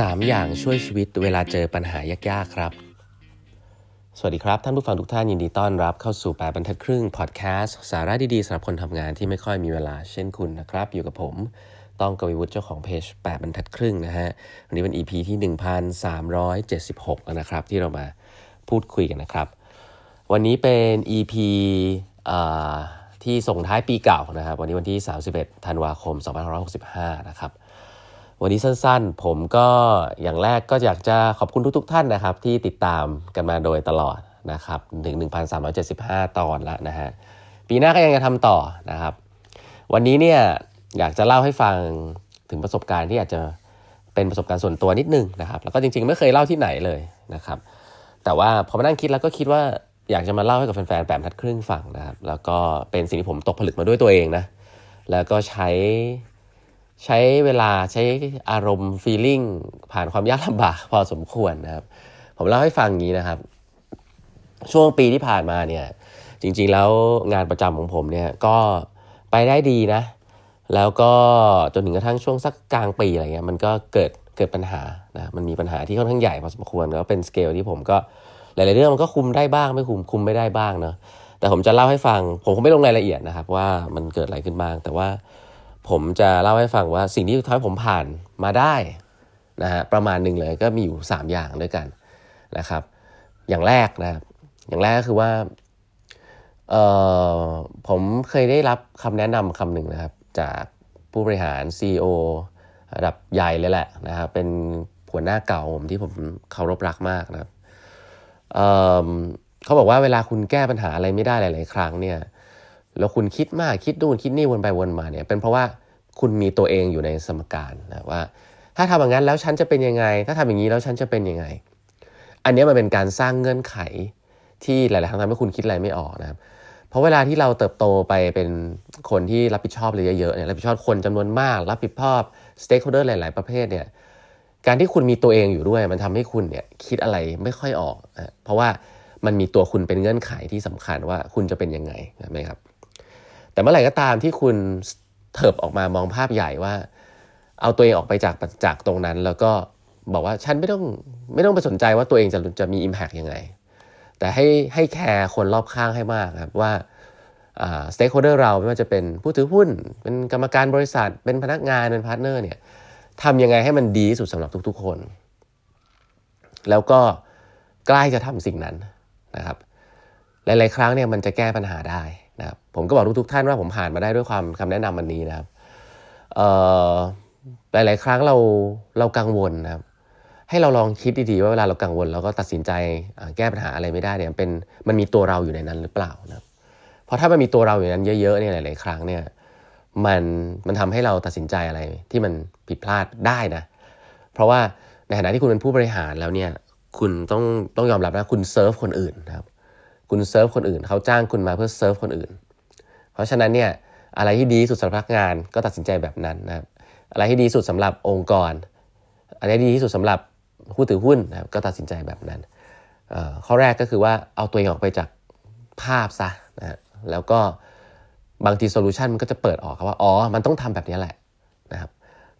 3 อย่างช่วยชีวิตเวลาเจอปัญหายากๆครับ สวัสดีครับ ท่านผู้ฟังทุกท่านยินดีต้อนรับเข้าสู่แปดบรรทัดครึ่งพอดแคสต์สาระดีๆสำหรับคนทำงานที่ไม่ค่อยมีเวลาเช่นคุณนะครับ อยู่กับผมต้องกวีวุฒิเจ้าของเพจแปดบรรทัดครึ่งนะฮะวันนี้เป็น EP ที่ 1376 แล้วนะครับ ที่เรามาพูดคุยกันนะครับ วันนี้เป็น EP ที่ส่งท้ายปีเก่านะครับ วันนี้วันที่ 31 ธันวาคม 2565 นะครับ วันนี้สั้นๆ ผมก็อย่างแรกก็อยากจะขอบคุณทุกๆท่านนะครับ ที่ติดตามกันมาโดยตลอดนะครับถึง 1,375 ตอนแล้วนะฮะปีหน้าก็ยังจะทำต่อนะครับ วันนี้เนี่ยอยากจะเล่าให้ฟังถึงประสบการณ์ที่อาจจะเป็นประสบการณ์ส่วนตัวนิดนึงนะครับ แล้วก็จริงๆ ไม่เคยเล่าที่ไหนเลยนะครับ แต่ว่าพอมานั่งคิดแล้วก็คิดว่าอยากจะมาเล่าให้กับแฟนๆแปมทัดครึ่งฟังนะครับ แล้วก็เป็นสิ่งที่ผมตกผลึกมาด้วยตัวเองนะแล้วก็ใช้ ใช้เวลาใช้อารมณ์ฟีลิ่งผ่านความยากลำบากพอสมควรนะครับ ผมเล่าให้ฟังงี้นะครับ ช่วงปีที่ผ่านมาเนี่ย จริงๆแล้วงานประจำของผมเนี่ยก็ไปได้ดีนะ แล้วก็จนถึงกระทั่งช่วงสักกลางปีอะไรเงี้ยมันก็เกิดเกิดปัญหานะมันมีปัญหาที่ค่อนข้างใหญ่พอสมควรแล้วเป็นสเกลที่ผมก็หลายๆเรื่องมันก็คุมได้บ้างไม่คุมคุมไม่ได้บ้างเนาะแต่ผมจะเล่าให้ฟัง ผมคงไม่ลงรายละเอียดนะครับ ว่ามันเกิดอะไรขึ้นบ้าง แต่ว่า ผมจะเล่าให้ฟังว่าสิ่งที่ทำให้ผมผ่านมาได้นะฮะประมาณหนึ่งเลยก็มีอยู่ 3 อย่างด้วยกันนะครับ อย่างแรกนะครับอย่างแรกก็คือว่าเอ่อผมเคยได้รับคำแนะนำคำหนึ่งนะครับ จากผู้บริหาร CEO ระดับใหญ่เลยแหละนะครับเป็นหัวหน้าเก่าผมที่ผมเคารพรักมากนะครับเเขาบอกว่าเวลาคุณแก้ปัญหาอะไรไม่ได้หลาย ๆ ครั้งเนี่ย แล้วคุณคิดมากคิดดูนคิดนี่วนไปวนมาเนี่ยเป็นเพราะว่าคุณมีตัวเองอยู่ในสมการนะว่า ถ้าทำอย่างนั้นแล้วฉันจะเป็นยังไง ถ้าทำอย่างนี้แล้วฉันจะเป็นยังไง อันนี้มันเป็นการสร้างเงื่อนไขที่หลายๆครั้งทำให้คุณคิดอะไรไม่ออกนะครับเพราะเวลาที่เราเติบโตไปเป็นคนที่รับผิดชอบเลยเยอะๆเนี่ยรับผิดชอบคนจำนวนมาก รับผิดชอบstakeholder หลาย ๆ ประเภทเนี่ยการที่คุณมีตัวเองอยู่ด้วย มันทำให้คุณเนี่ยคิดอะไรไม่ค่อยออกนะเพราะว่ามันมีตัวคุณเป็นเงื่อนไขที่สำคัญว่าคุณจะเป็นยังไงนะครับ แต่เมื่อไหร่ก็ตามที่คุณเถิบออกมามองภาพใหญ่ว่า เอาตัวเองออกไปจากจากตรงนั้น แล้วก็บอกว่าฉันไม่ต้องไม่ต้องไปสนใจว่าตัวเองจะจะมี Impact ยังไง แต่ให้ให้แคร์คนรอบข้างให้มากครับว่าstakeholder เราไม่ว่าจะเป็นผู้ถือหุ้น เป็นกรรมการบริษัท เป็นพนักงาน เป็น partner เนี่ยทำยังไงให้มันดีที่สุดสำหรับทุกๆคน แล้วก็ใกล้จะทำสิ่งนั้นนะครับ หลายๆ ครั้งเนี่ยมันจะแก้ปัญหาได้ นะครับผมก็บอกทุกๆท่านว่าผมผ่านมาได้ด้วยความคำแนะนำวันนี้นะครับหลายๆครั้งเราเรากังวลนะครับ ให้เราลองคิดดีๆว่าเวลาเรากังวลเราก็ตัดสินใจแก้ปัญหาอะไรไม่ได้เนี่ยเป็นมันมีตัวเราอยู่ในนั้นหรือเปล่านะครับเพราะถ้ามันมีตัวเราอยู่นั้นเยอะๆเนี่ยหลายๆครั้งเนี่ยมันมันทำให้เราตัดสินใจอะไรที่มันผิดพลาดได้นะ เพราะว่าในฐานะที่คุณเป็นผู้บริหารแล้วเนี่ยคุณต้องต้องยอมรับนะคุณเซิร์ฟคนอื่นนะครับ คุณเซิร์ฟคนอื่นเขาจ้างคุณมาเพื่อเซิร์ฟคนอื่น เพราะฉะนั้นเนี่ยอะไรที่ดีสุดสำหรับพนักงานก็ตัดสินใจแบบนั้นนะครับอะไรที่ดีสุดสำหรับองค์กร อะไรที่ดีที่สุดสำหรับผู้ถือหุ้นนะครับก็ตัดสินใจแบบนั้นข้อแรกก็คือว่าเอาตัวเองออกไปจากภาพซะนะแล้วก็บางทีโซลูชันมันก็จะเปิดออกครับว่า อ๋อ มันต้องทำแบบนี้แหละนะครับ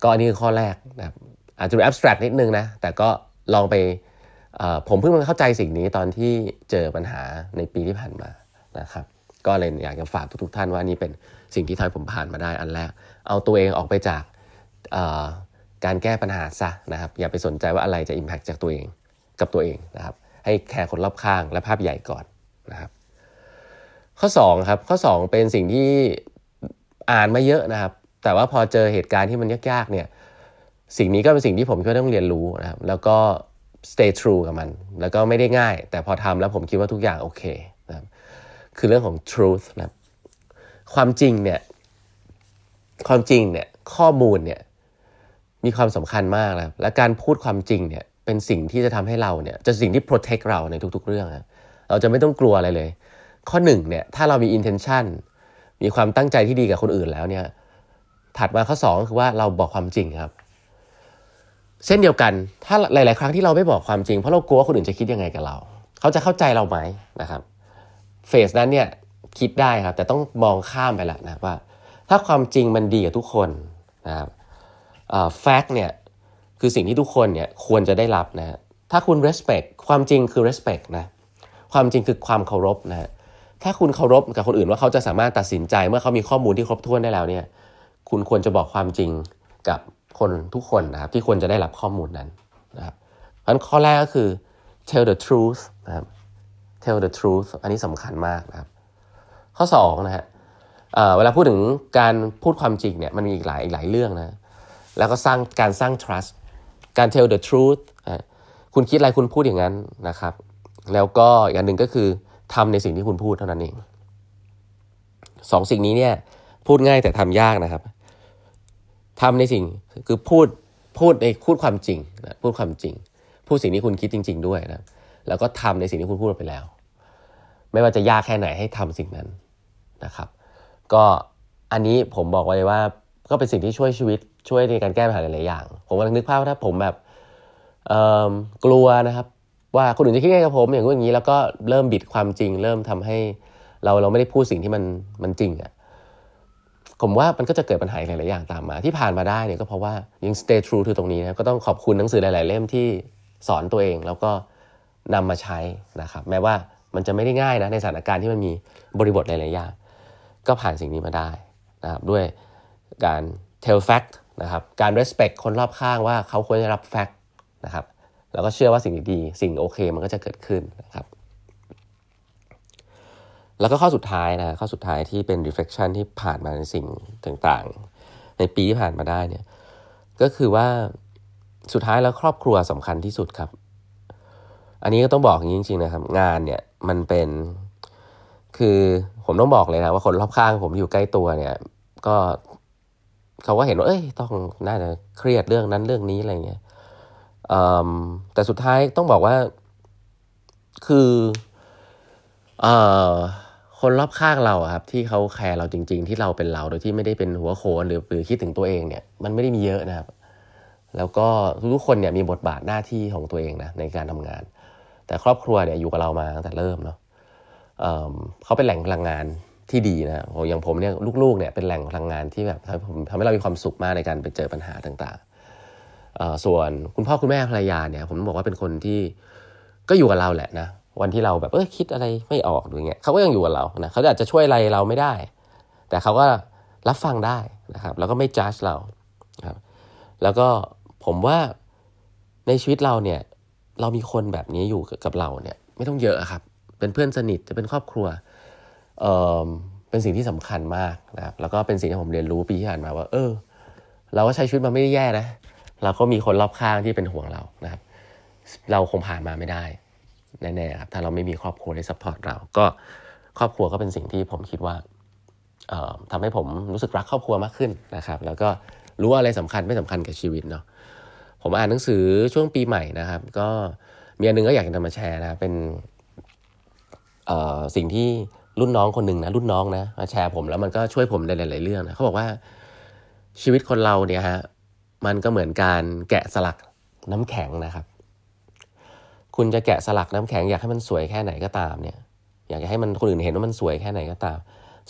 ก็อันนี้คือข้อแรกนะครับอาจจะแอบสแตรกนิดนึงนะ แต่ก็ลองไป ผมเพิ่งมาเข้าใจสิ่งนี้ตอนที่เจอปัญหาในปีที่ผ่านมานะครับ ก็เลยอยากจะฝากทุกๆท่านว่านี่เป็นสิ่งที่ทำให้ผมผ่านมาได้อันแรก เอาตัวเองออกไปจากการแก้ปัญหาซะนะครับ อย่าไปสนใจว่าอะไรจะ Impact จากตัวเองกับตัวเองนะครับ ให้แคร์คนรอบข้างและภาพใหญ่ก่อนนะครับ ข้อ2ครับข้อ 2 เป็นสิ่งที่อ่านมาเยอะนะครับ แต่ว่าพอเจอเหตุการณ์ที่มันยากๆเนี่ยสิ่งนี้ก็เป็นสิ่งที่ผมก็ต้องเรียนรู้นะครับ แล้วก็ stay true กับมัน แล้วก็ไม่ได้ง่าย แต่พอทำแล้วผมคิดว่าทุกอย่างโอเคนะครับคือเรื่องของ truth นะความจริงเนี่ยความจริงเนี่ยข้อมูลเนี่ยมีความสำคัญมากนะและการพูดความจริงเนี่ยเป็นสิ่งที่จะทำให้เราเนี่ยจะสิ่งที่ protect เราในทุก ๆ เรื่องนะเราจะไม่ต้องกลัวอะไรเลย ข้อหนึ่งเนี่ยถ้าเรามี intention มีความตั้งใจที่ดีกับคนอื่นแล้วเนี่ยถัดมาข้อ2คือว่าเราบอกความจริงครับ เช่นเดียวกัน ถ้าหลาย ๆ ครั้งที่เราไม่บอกความจริง เพราะเรากลัวคนอื่นจะคิดยังไงกับเรา เขาจะเข้าใจเราไหมนะครับเฟสนั้นเนี่ยคิดได้ครับ แต่ต้องมองข้ามไปละนะว่า ถ้าความจริงมันดีกับทุกคนนะครับแฟกต์เนี่ยคือสิ่งที่ทุกคนเนี่ยควรจะได้รับนะถ้าคุณ respect ความจริงคือ respect นะความจริงคือความเคารพนะถ้าคุณเคารพกับคนอื่นว่าเขาจะสามารถตัดสินใจเมื่อเขามีข้อมูลที่ครบถ้วนได้แล้วเนี่ย คุณควรจะบอกความจริงกับ คนทุกคนนะครับที่ควรจะได้รับข้อมูลนั้นนะครับเพราะฉะนั้นข้อแรกก็คือ tell the truth นะครับ tell the truth อันนี้สำคัญมากนะครับ ข้อ2นะฮะเวลาพูดถึงการพูดความจริงเนี่ยมันมีอีกหลายอีกหลายเรื่องนะแล้วก็สร้างการสร้าง trust การ tell the truth คุณคิดอะไรคุณพูดอย่างนั้นนะครับ แล้วก็อีกอันหนึ่งก็คือทำในสิ่งที่คุณพูดเท่านั้นเองสองสิ่งนี้เนี่ยพูดง่ายแต่ทำยากนะครับ ทำในสิ่งคือพูดพูดในพูดความจริงนะพูดความจริง พูดสิ่งที่คุณคิดจริง ๆ ด้วยนะแล้วก็ทำในสิ่งที่คุณพูดไปแล้ว ไม่ว่าจะยากแค่ไหนให้ทำสิ่งนั้นนะครับ ก็อันนี้ผมบอกไว้ว่าก็เป็นสิ่งที่ช่วยชีวิตช่วยในการแก้ปัญหาหลายๆอย่าง ผมกำลังนึกภาพว่าถ้าผมแบบกลัวนะครับ ว่าคนอื่นจะคิดไงกับผมอย่างนู้นอย่างนี้แล้วก็เริ่มบิดความจริง เริ่มทำให้เราเราไม่ได้พูดสิ่งที่มันมันจริงอะ่ะ ผมว่ามันก็จะเกิดปัญหาหลาย ๆ อย่างตามมา ที่ผ่านมาได้เนี่ยก็เพราะว่ายัง stay true คือตรงนี้นะก็ต้องขอบคุณหนังสือหลาย ๆ เล่มที่สอนตัวเองแล้วก็นำมาใช้นะครับแม้ว่ามันจะไม่ได้ง่ายนะในสถานการณ์ที่มันมีบริบทหลาย ๆ อย่าง ก็ผ่านสิ่งนี้มาได้นะครับด้วยการ tell fact นะครับการ respect คนรอบข้างว่าเขาควรจะรับ fact นะครับแล้วก็เชื่อว่าสิ่งดี ๆ สิ่งโอเคมันก็จะเกิดขึ้นนะครับ แล้วก็ข้อสุดท้ายนะข้อสุดท้ายที่เป็น reflection ที่ผ่านมาในสิ่งต่างๆ ในปีที่ผ่านมาได้เนี่ยก็คือว่าสุดท้ายแล้วครอบครัวสำคัญที่สุดครับ อันนี้ก็ต้องบอกอย่างนี้จริงๆนะครับ งานเนี่ยมันเป็นคือผมต้องบอกเลยนะว่าคนรอบข้างผมอยู่ใกล้ตัวเนี่ย ก็เขาก็เห็นว่าเอ้ยต้องน่าจะเครียดเรื่องนั้นเรื่องนี้อะไรเงี้ยแต่สุดท้ายต้องบอกว่าคืออ คนรอบข้างเราครับที่เขาแคร์เราจริง ๆ ที่เราเป็นเราโดยที่ไม่ได้เป็นหัวโขนหรือหรือคิดถึงตัวเองเนี่ยมันไม่ได้มีเยอะนะครับ แล้วก็ทุกคนเนี่ยมีบทบาทหน้าที่ของตัวเองนะในการทำงาน แต่ครอบครัวเนี่ยอยู่กับเรามาตั้งแต่เริ่มเนาะเขาเป็นแหล่งพลังงานที่ดีนะอย่างผมเนี่ยลูกๆเนี่ยเป็นแหล่งพลังงานที่แบบทำให้เรามีความสุขมากในการไปเจอปัญหาต่างๆส่วนคุณพ่อคุณแม่ภรรยาเนี่ยผมบอกว่าเป็นคนที่ก็อยู่กับเราแหละนะ วันที่เราแบบเออคิดอะไรไม่ออกหรือเงี้ยเขาก็ยังอยู่กับเรานะเขาอาจจะช่วยอะไรเราไม่ได้ แต่เขาก็รับฟังได้นะครับ แล้วก็ไม่จ้าเราครับ แล้วก็ผมว่าในชีวิตเราเนี่ย เรามีคนแบบนี้อยู่กับเราเนี่ย ไม่ต้องเยอะครับ เป็นเพื่อนสนิทจะเป็นครอบครัวเออเป็นสิ่งที่สำคัญมากนะครับ แล้วก็เป็นสิ่งที่ผมเรียนรู้ปีที่ผ่านมาว่า เออ เราก็ใช้ชีวิตมาไม่ได้แย่นะเราก็มีคนรอบข้างที่เป็นห่วงเรานะครับ เราคงผ่านมาไม่ได้ แน่ๆครับถ้าเราไม่มีครอบครัวที่ support เรา ก็ครอบครัวก็เป็นสิ่งที่ผมคิดว่าทำให้ผมรู้สึกรักครอบครัวมากขึ้นนะครับ แล้วก็รู้อะไรสำคัญไม่สำคัญกับชีวิตเนาะผมอ่านหนังสือช่วงปีใหม่นะครับ ก็มีอันนึงก็อยากจะมาแชร์นะเป็นสิ่งที่รุ่นน้องคนหนึ่งนะรุ่นน้องนะมาแชร์ผมแล้วมันก็ช่วยผมในหลาย ๆ เรื่องนะเขาบอกว่าชีวิตคนเราเนี่ยฮะมันก็เหมือนการแกะสลักน้ำแข็งนะครับ คุณจะแกะสลักน้ำแข็งอยากให้มันสวยแค่ไหนก็ตามเนี่ย อยากให้มันคนอื่นเห็นว่ามันสวยแค่ไหนก็ตาม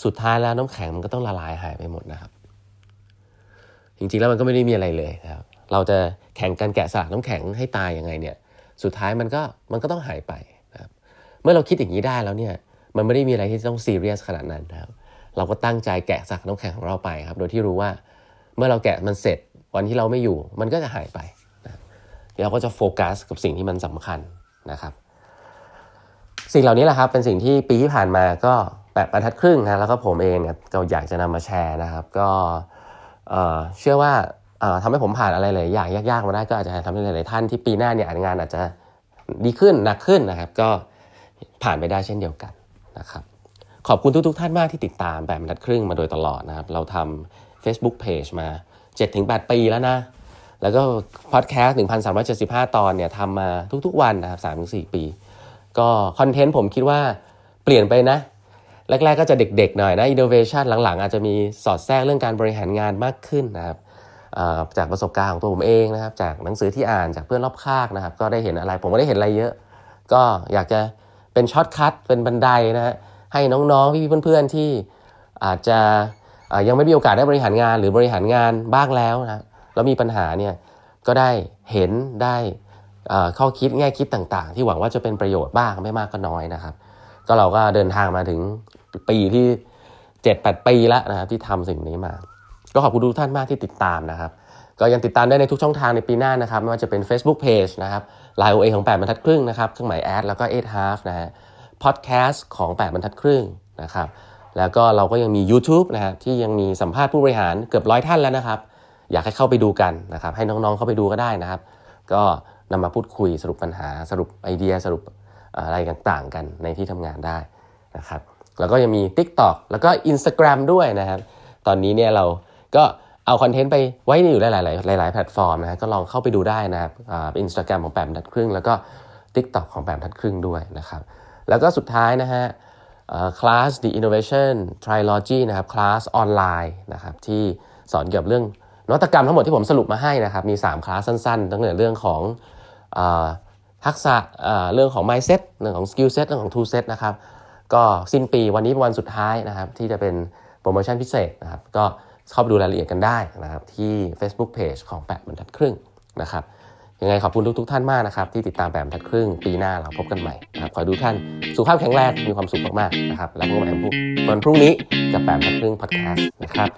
สุดท้ายแล้วน้ำแข็งมันก็ต้องละลายหายไปหมดนะครับ จริงๆแล้วมันก็ไม่ได้มีอะไรเลยนะครับ เราจะแข่งกันแกะสลักน้ำแข็งให้ตายยังไงเนี่ย สุดท้ายมันก็มันก็ต้องหายไปนะครับ เมื่อเราคิดอย่างนี้ได้แล้วเนี่ย มันไม่ได้มีอะไรที่ต้องซีเรียสขนาดนั้นนะครับ เราก็ตั้งใจแกะสลักน้ำแข็งของเราไปครับ โดยที่รู้ว่าเมื่อเราแกะมันเสร็จวันที่เราไม่อยู่ มันก็จะหายไปเราก็จะโฟกัสกับสิ่งที่มันสำคัญ นะครับ สิ่งเหล่านี้แหละครับเป็นสิ่งที่ปีที่ผ่านมาก็แบบบรรทัดครึ่งนะแล้วก็ผมเองเนี่ยก็อยากจะนำมาแชร์นะครับ ก็เชื่อว่าทำให้ผมผ่านอะไรหลายอย่างยากๆมาได้ก็อาจจะทำให้หลายๆท่านที่ปีหน้าเนี่ยงานอาจจะดีขึ้นหนักขึ้นนะครับ ก็ผ่านไปได้เช่นเดียวกันนะครับ ขอบคุณทุก ๆทท่านมากที่ติดตามแบบบรรทัดครึ่งมาโดยตลอดนะครับ เราทำ Facebook Page มา 7-8 ปีแล้วนะ แล้วก็พอดแคสต์1,375 ตอนเนี่ยทำมาทุกๆวันนะครับ3-4 ปี ก็คอนเทนต์ผมคิดว่าเปลี่ยนไปนะ แรก ๆ ก็จะเด็ก ๆ หน่อยนะอินโนเวชันหลัง ๆ อาจจะมีสอดแทรกเรื่องการบริหารงานมากขึ้นนะครับจากประสบการณ์ของตัวผมเองนะครับ จากหนังสือที่อ่านจากเพื่อนรอบข้างนะครับ ก็ได้เห็นอะไร ผมก็ได้เห็นอะไรเยอะ ก็อยากจะเป็น shortcut เป็นบันไดนะฮะให้น้องๆพี่ๆเพื่อนๆที่อาจจะยังไม่มีโอกาสได้บริหารงานหรือบริหารงานบ้างแล้วนะ แล้วมีปัญหาเนี่ยก็ได้เห็นได้ข้อคิดแง่คิดต่างๆ ที่หวังว่าจะเป็นประโยชน์บ้างไม่มากก็น้อยนะครับ ก็เราก็เดินทางมาถึงปีที่ 7-8 ปีแล้วนะครับที่ทำสิ่งนี้มา ก็ขอบคุณทุกท่านมากที่ติดตามนะครับ ก็ยังติดตามได้ในทุกช่องทางในปีหน้านะครับ ไม่ว่าจะเป็น Facebook Page นะครับ Line OA ของ 8บรรทัดครึ่งนะครับเครื่องหมายแอดแล้วก็8 half นะฮะพอดแคสต์ของ 8บรรทัดครึ่งนะครับแล้วก็เราก็ยังมี YouTube นะครับที่ยังมีสัมภาษณ์ผู้บริหารเกือบร้อยท่านแล้วนะครับ อยากให้เข้าไปดูกันนะครับ ให้น้องๆเข้าไปดูก็ได้นะครับ ก็นำมาพูดคุยสรุปปัญหาสรุปไอเดียสรุปอะไรต่างๆ กันในที่ทำงานได้นะครับ แล้วก็ยังมี TikTok แล้วก็ Instagram ด้วยนะครับ ตอนนี้เนี่ยเราก็เอาคอนเทนต์ไปไว้อยู่หลายๆหลาย ๆ แพลตฟอร์มนะก็ลองเข้าไปดูได้นะครับอินสตาแกรมของแปมทัดครึ่ง แล้วก็ TikTok ของแปมทัดครึ่งด้วยนะครับ แล้วก็สุดท้ายนะฮะคลาส The Innovation Trilogy นะครับคลาสออนไลน์นะครับที่สอนเกี่ยวกับเรื่อง นวัตกรรมทั้งหมดที่ผมสรุปมาให้นะครับมี 3 คลาสสั้นๆ ตั้งแต่เรื่องของอทักษะเรื่องของ mindset เรื่องของ skill set เรื่องของ tool set นะครับก็สิ้นปีวันนี้เป็นวันสุดท้ายนะครับที่จะเป็นโปรโมชั่นพิเศษนะครับก็เข้าไปดูรายละเอียดกันได้นะครับที่ Facebook Page ของแปดบรรทัดครึ่งนะครับยังไงขอบคุณทุกๆท่านมากนะครับที่ติดตามแปดบรรทัดครึ่ง ปีหน้าเราพบกันใหม่นะครับขอดูท่านสุขภาพแข็งแรงมีความสุขมากๆนะครับแล้วพบกันใหม่วันพรุ่งนี้กับแปดบรรทัดครึ่งพอดแคสต์นะครับ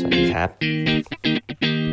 สวัสดีครับ Thank you.